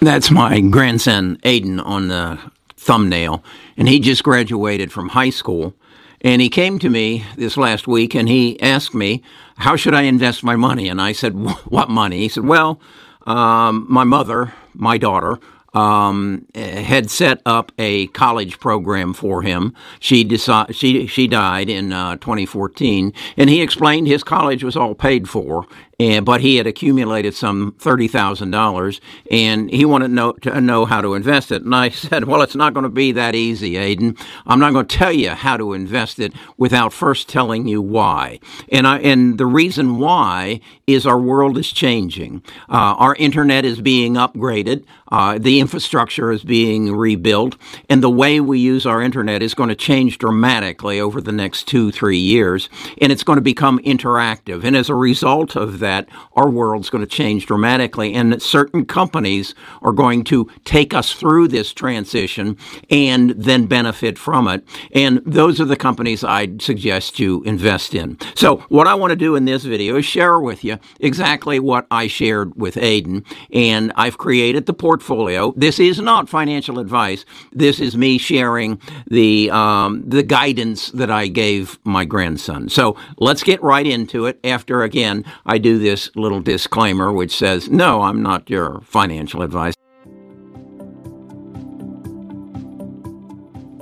That's my grandson, Aidan, on the thumbnail. And he just graduated from high school. And he came to me this last week and he asked me, How should I invest my money? And I said, What money? He said, Well, um, my mother, my daughter, um, had set up a college program for him. She decided she she died in uh, 2014, and he explained his college was all paid for, and but he had accumulated some thirty thousand dollars, and he wanted to know, to know how to invest it. And I said, "Well, it's not going to be that easy, Aidan. I'm not going to tell you how to invest it without first telling you why." And I and the reason why is our world is changing. Uh, our internet is being upgraded. Uh, the infrastructure is being rebuilt, and the way we use our internet is going to change dramatically over the next two, three years, and it's going to become interactive. And as a result of that that, our world's going to change dramatically, and certain companies are going to take us through this transition and then benefit from it. And those are the companies I'd suggest you invest in. So, what I want to do in this video is share with you exactly what I shared with Aidan, and I've created the portfolio. This is not financial advice. This is me sharing the um, the guidance that I gave my grandson. So let's get right into it. After again, I do this little disclaimer which says, no, I'm not your financial advisor.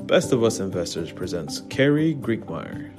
Best of Us Investors presents Kerry Grinkmeyer.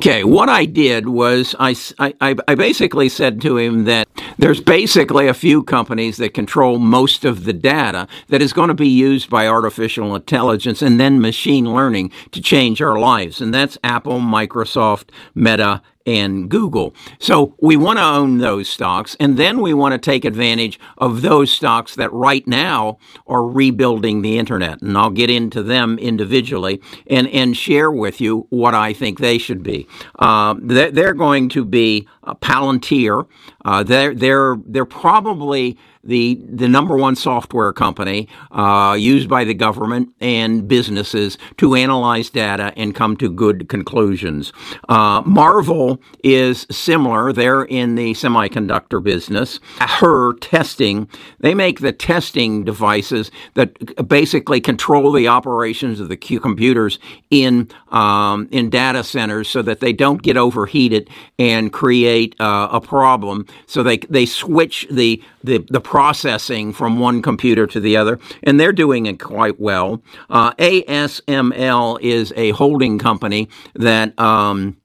Okay, what I did was I, I, I, basically said to him that there's basically a few companies that control most of the data that is going to be used by artificial intelligence and then machine learning to change our lives. And that's Apple, Microsoft, Meta, and Google. So we want to own those stocks, and then we want to take advantage of those stocks that right now are rebuilding the internet. And I'll get into them individually and, and share with you what I think they should be. Uh, they're, they're, going to be Palantir. Uh, they're, they're, they're probably the the number one software company uh, used by the government and businesses to analyze data and come to good conclusions. Uh, Marvell is similar; they're in the semiconductor business. AEHR testing, they make the testing devices that basically control the operations of the computers in um, in data centers so that they don't get overheated and create uh, a problem. So they they switch the the, the processing from one computer to the other, and they're doing it quite well. Uh, ASML is a holding company that um,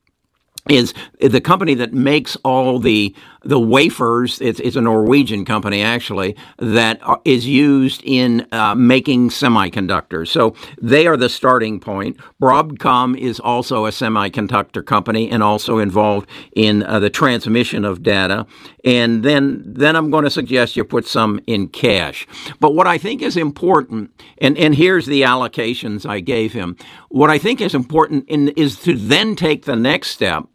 is the company that makes all the the wafers. It's, it's a Norwegian company actually that is used in uh, making semiconductors. So they are the starting point. Broadcom is also a semiconductor company and also involved in uh, the transmission of data. And then then I'm going to suggest you put some in cash. But what I think is important, and and here's the allocations I gave him. What I think is important in, is to then take the next step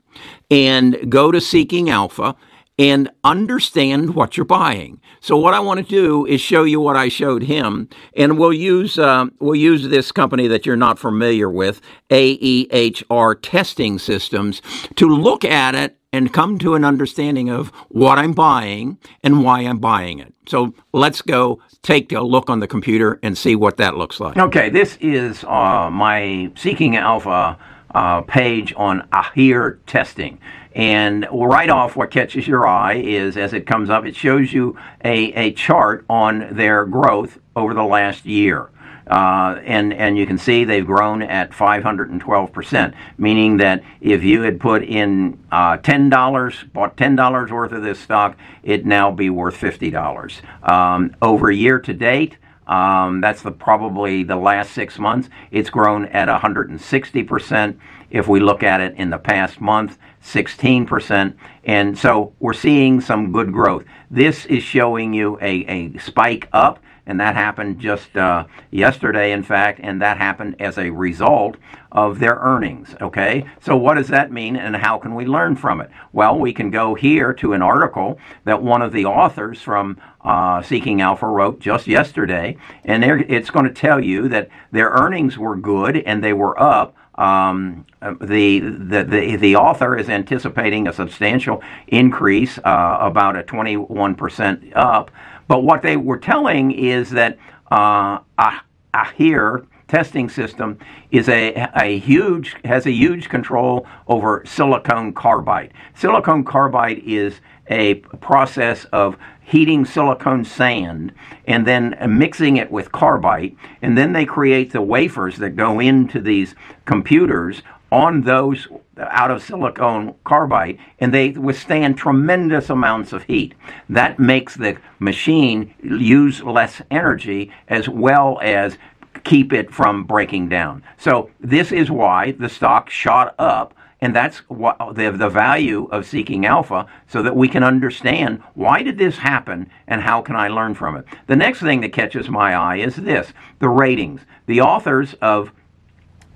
and go to Seeking Alpha and understand what you're buying. So what I want to do is show you what I showed him, and we'll use uh, we'll use this company that you're not familiar with, AEHR Testing Systems, to look at it and come to an understanding of what I'm buying and why I'm buying it. So let's go take a look on the computer and see what that looks like. Okay, this is uh, my Seeking Alpha uh, page on AEHR testing. And right off, what catches your eye is as it comes up, it shows you a, a chart on their growth over the last year. Uh, and and you can see they've grown at 512 percent, meaning that if you had put in uh, ten dollars, bought ten dollars worth of this stock, it'd now be worth fifty dollars. Um, over a year to date, um, that's the, probably the last six months. It's grown at 160%. If we look at it in the past month, 16%. And so we're seeing some good growth. This is showing you a, a spike up and that happened just uh, yesterday, in fact, and that happened as a result of their earnings. Okay, so what does that mean, and how can we learn from it? Well, we can go here to an article that one of the authors from uh, Seeking Alpha wrote just yesterday, and it's going to tell you that their earnings were good and they were up Um, the, the, the, the, author is anticipating a substantial increase, uh, about a 21% up. But what they were telling is that uh, AEHR testing system is a, a huge has a huge control over silicon carbide. Silicon carbide is a process of heating silicon sand and then mixing it with carbide and then they create the wafers that go into these computers on those out of silicon carbide and they withstand tremendous amounts of heat. That makes the machine use less energy as well as keep it from breaking down. So this is why the stock shot up and that's what the, the value of seeking alpha so that we can understand why did this happen and how can I learn from it. The next thing that catches my eye is this the ratings. The authors of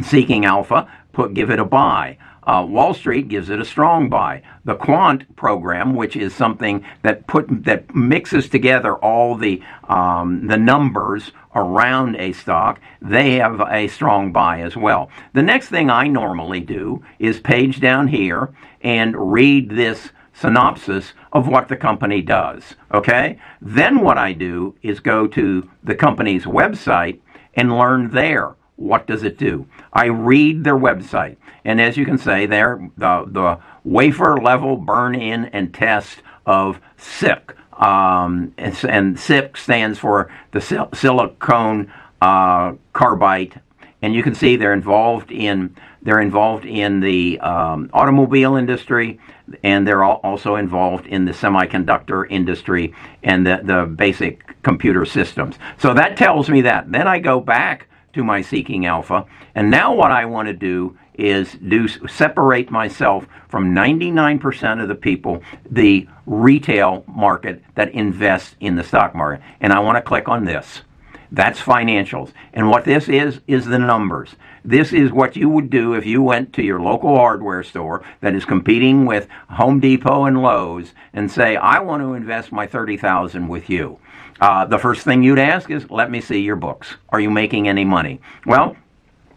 Seeking Alpha put give it a buy. Uh, Wall Street gives it a strong buy. The quant program, which is something that put that mixes together all the um, the numbers around a stock, they have a strong buy as well. The next thing I normally do is page down here and read this synopsis of what the company does. Okay? Then what I do is go to the company's website and learn there. What does it do? I read their website. And as you can say there, the, the wafer level burn in and test of SIP. Um, and, and, stands for the sil- silicone uh, carbide. And you can see they're involved in they're involved in the um, automobile industry, and they're also involved in the semiconductor industry and the, the basic computer systems. So that tells me that. Then I go back to my seeking alpha, and now what I want to do is do separate myself from 99% of the people, the retail market that invests in the stock market. And I want to click on this. That's financials. And what this is, is the numbers. This is what you would do if you went to your local hardware store that is competing with Home Depot and Lowe's and say, I want to invest my 30000 with you. Uh, the first thing you'd ask is, let me see your books. Are you making any money? Well,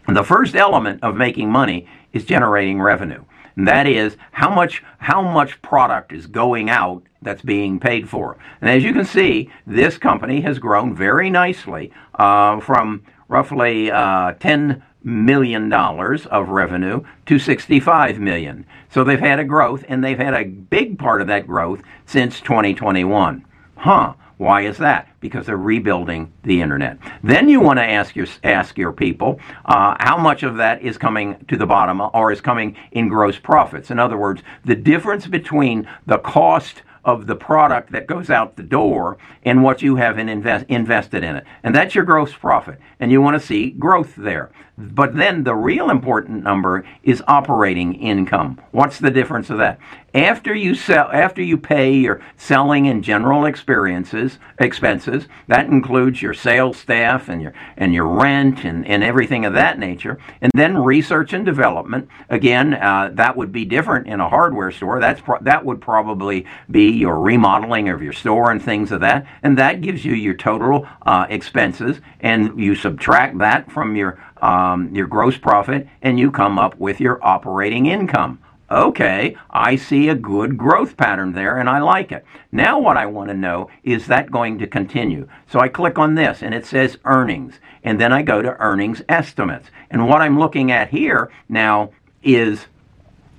the first element of making money is generating revenue. And that is how much how much product is going out that's being paid for. And as you can see, this company has grown very nicely uh, from roughly uh, 10 million dollars of revenue to 65 million. So they've had a growth and they've had a big part of that growth since 2021. Huh. Why is that? Because they're rebuilding the internet. Then you want to ask your ask your people uh, how much of that is coming to the bottom or is coming in gross profits. In other words, the difference between the cost of the product that goes out the door and what you have in invest, invested in it. And that's your gross profit. And you want to see growth there. But then the real important number is operating income. What's the difference of that? After you sell, after you pay your selling and general experiences expenses, that includes your sales staff and your and your rent and, and everything of that nature, and then research and development. Again, uh, that would be different in a hardware store. That's pro- that would probably be your remodeling of your store and things of that, and that gives you your total uh, expenses, and you subtract that from your um, your gross profit, and you come up with your operating income. Okay, I see a good growth pattern there and I like it. Now, what I want to know is that going to continue? So I click on this and it says earnings, and then I go to earnings estimates. And what I'm looking at here now is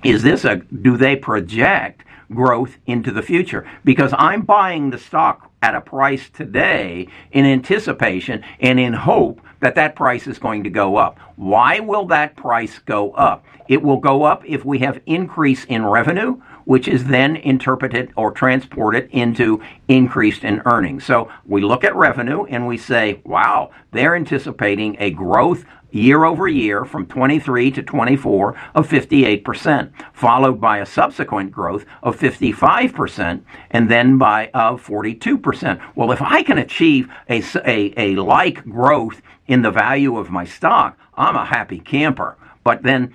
is this a do they project growth into the future? Because I'm buying the stock at a price today in anticipation and in hope that that price is going to go up. Why will that price go up? It will go up if we have increase in revenue, which is then interpreted or transported into increased in earnings. So we look at revenue and we say, wow, they're anticipating a growth year over year from 23 to 24 of 58%, followed by a subsequent growth of 55% and then by of 42%. Well, if I can achieve a, a, a like growth in the value of my stock, I'm a happy camper. But then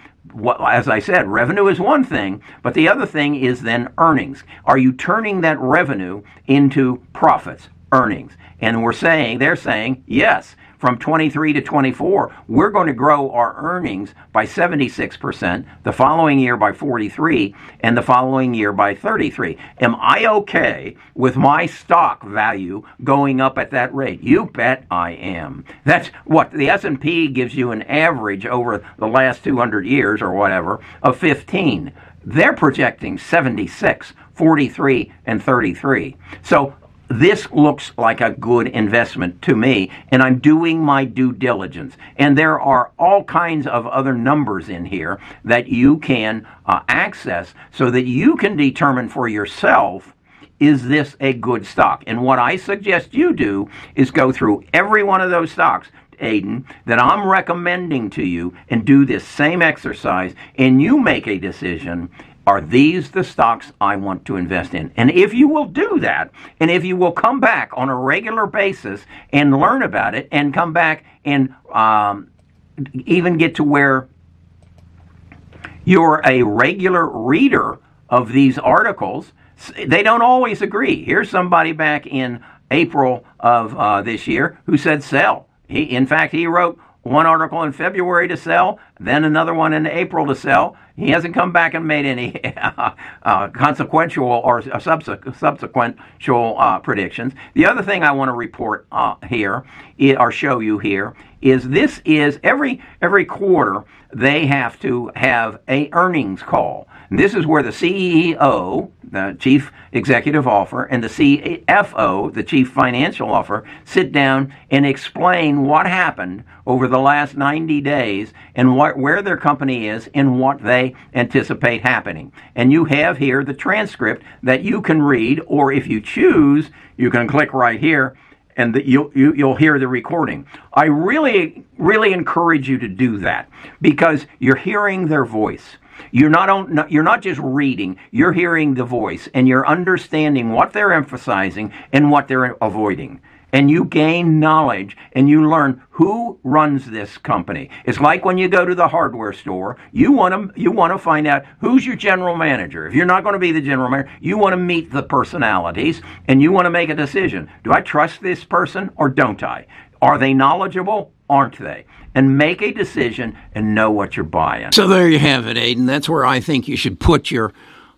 as I said, revenue is one thing, but the other thing is then earnings. Are you turning that revenue into profits, earnings? And we're saying, they're saying, yes, from 23 to 24, we're going to grow our earnings by 76%, the following year by 43, and the following year by 33. Am I okay with my stock value going up at that rate? You bet I am. That's what the S&P gives you an average over the last 200 years or whatever of 15. They're projecting 76, 43, and 33. So this looks like a good investment to me, and I'm doing my due diligence. And there are all kinds of other numbers in here that you can uh, access so that you can determine for yourself is this a good stock? And what I suggest you do is go through every one of those stocks, Aidan, that I'm recommending to you and do this same exercise, and you make a decision are these the stocks I want to invest in? And if you will do that, and if you will come back on a regular basis and learn about it, and come back and um, even get to where you're a regular reader of these articles, they don't always agree. Here's somebody back in April of uh, this year who said sell. He, in fact, he wrote one article in February to sell, then another one in April to sell. He hasn't come back and made any uh, uh, consequential or subsequent uh, predictions. The other thing I want to report uh, here or show you here is this is every every quarter they have to have a earnings call. This is where the CEO, the chief executive officer, and the CFO, the chief financial officer, sit down and explain what happened over the last 90 days and what, where their company is and what they anticipate happening. And you have here the transcript that you can read, or if you choose, you can click right here and the, you'll, you, you will hear the recording. I really, really encourage you to do that because you're hearing their voice. You're not, on, you're not just reading, you're hearing the voice and you're understanding what they're emphasizing and what they're avoiding and you gain knowledge and you learn who runs this company. It's like when you go to the hardware store, you want to you want to find out who's your general manager. If you're not going to be the general manager, you want to meet the personalities and you want to make a decision. Do I trust this person or don't I? Are they knowledgeable? Aren't they? And make a decision and know what you're buying. So there you have it, Aidan. That's where I think you should put your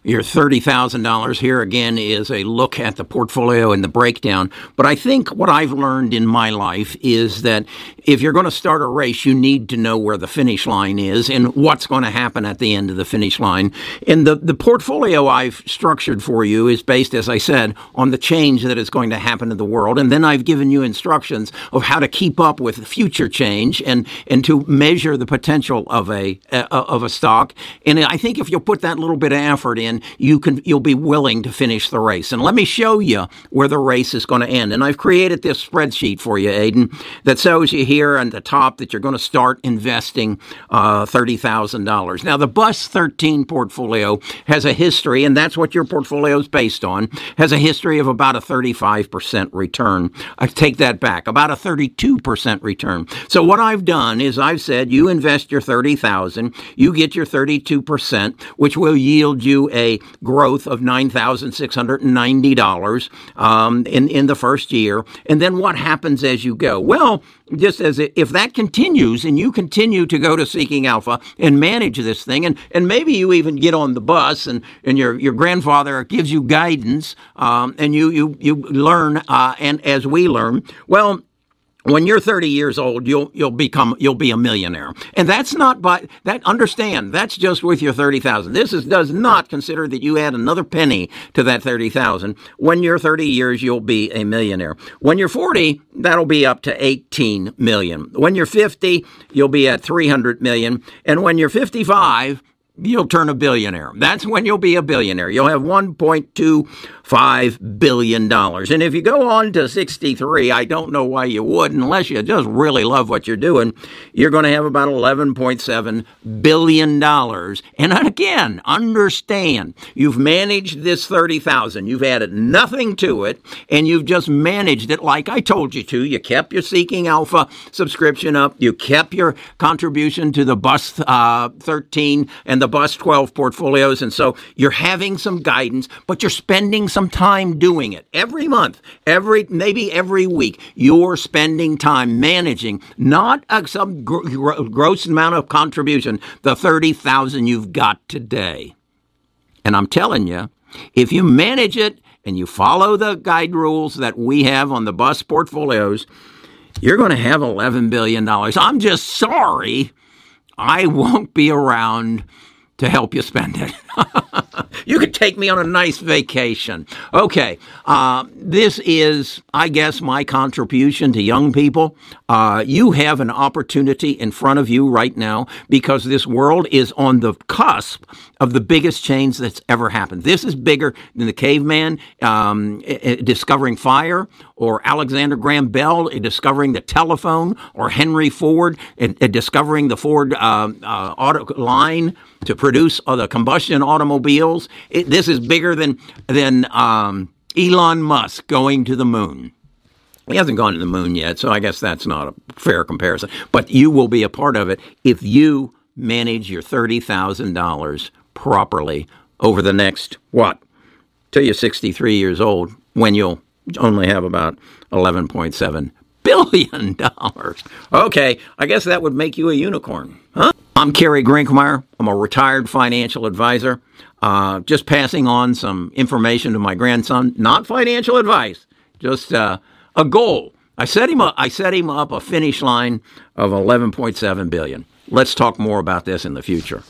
your $30,000 here again is a look at the portfolio and the breakdown. But I think what I've learned in my life is that if you're going to start a race, you need to know where the finish line is and what's going to happen at the end of the finish line. And the, the portfolio I've structured for you is based, as I said, on the change that is going to happen in the world. And then I've given you instructions of how to keep up with future change and, and to measure the potential of a, uh, of a stock. And I think if you'll put that little bit of effort in, you can you'll be willing to finish the race. And let me show you where the race is going to end. And I've created this spreadsheet for you, Aidan, that shows you here on the top that you're going to start investing uh, thirty thousand dollars. Now the Bus 13 portfolio has a history, and that's what your portfolio is based on. Has a history of about a 35 percent return. I take that back, about a 32 percent return. So what I've done is I've said you invest your thirty thousand, you get your 32 percent, which will yield you a growth of $9,690 um, in, in the first year. And then what happens as you go? Well, just as if that continues and you continue to go to Seeking Alpha and manage this thing, and, and maybe you even get on the bus and, and your, your grandfather gives you guidance um, and you, you, you learn, uh, and as we learn, well, when you're 30 years old, you'll you'll become you'll be a millionaire, and that's not by that. Understand that's just with your 30,000. This is does not consider that you add another penny to that 30,000. When you're 30 years, you'll be a millionaire. When you're 40, that'll be up to 18 million. When you're 50, you'll be at 300 million, and when you're 55, you'll turn a billionaire. That's when you'll be a billionaire. You'll have 1.25 billion dollars. And if you go on to 63, I don't know why you would unless you just really love what you're doing, you're going to have about 11.7 billion dollars. And again, understand, you've managed this 30,000. You've added nothing to it and you've just managed it like I told you to. You kept your Seeking Alpha subscription up. You kept your contribution to the Bus uh, 13 and the the bus 12 portfolios. And so you're having some guidance, but you're spending some time doing it every month, every, maybe every week. You're spending time managing not a, some gr- gross amount of contribution, the 30,000 you've got today. And I'm telling you, if you manage it and you follow the guide rules that we have on the bus portfolios, you're going to have $11 billion. I'm just sorry I won't be around to help you spend it. you could take me on a nice vacation. Okay, uh, this is, I guess, my contribution to young people. Uh, you have an opportunity in front of you right now because this world is on the cusp of the biggest change that's ever happened. This is bigger than the caveman um, discovering fire, or Alexander Graham Bell discovering the telephone, or Henry Ford discovering the Ford uh, uh, auto line to produce uh, the combustion automobiles. It, this is bigger than than um, Elon Musk going to the moon. He hasn't gone to the moon yet, so I guess that's not a fair comparison. But you will be a part of it if you manage your thirty thousand dollars properly over the next what till you're 63 years old when you'll only have about 11.7 billion dollars. Okay, I guess that would make you a unicorn, huh? I'm Kerry Grinkmeyer. I'm a retired financial advisor. Uh, just passing on some information to my grandson. Not financial advice, just uh, a goal. I set him up. I set him up a finish line of 11.7 billion. Let's talk more about this in the future.